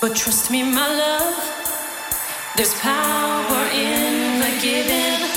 But trust me, my love, there's power in the giving.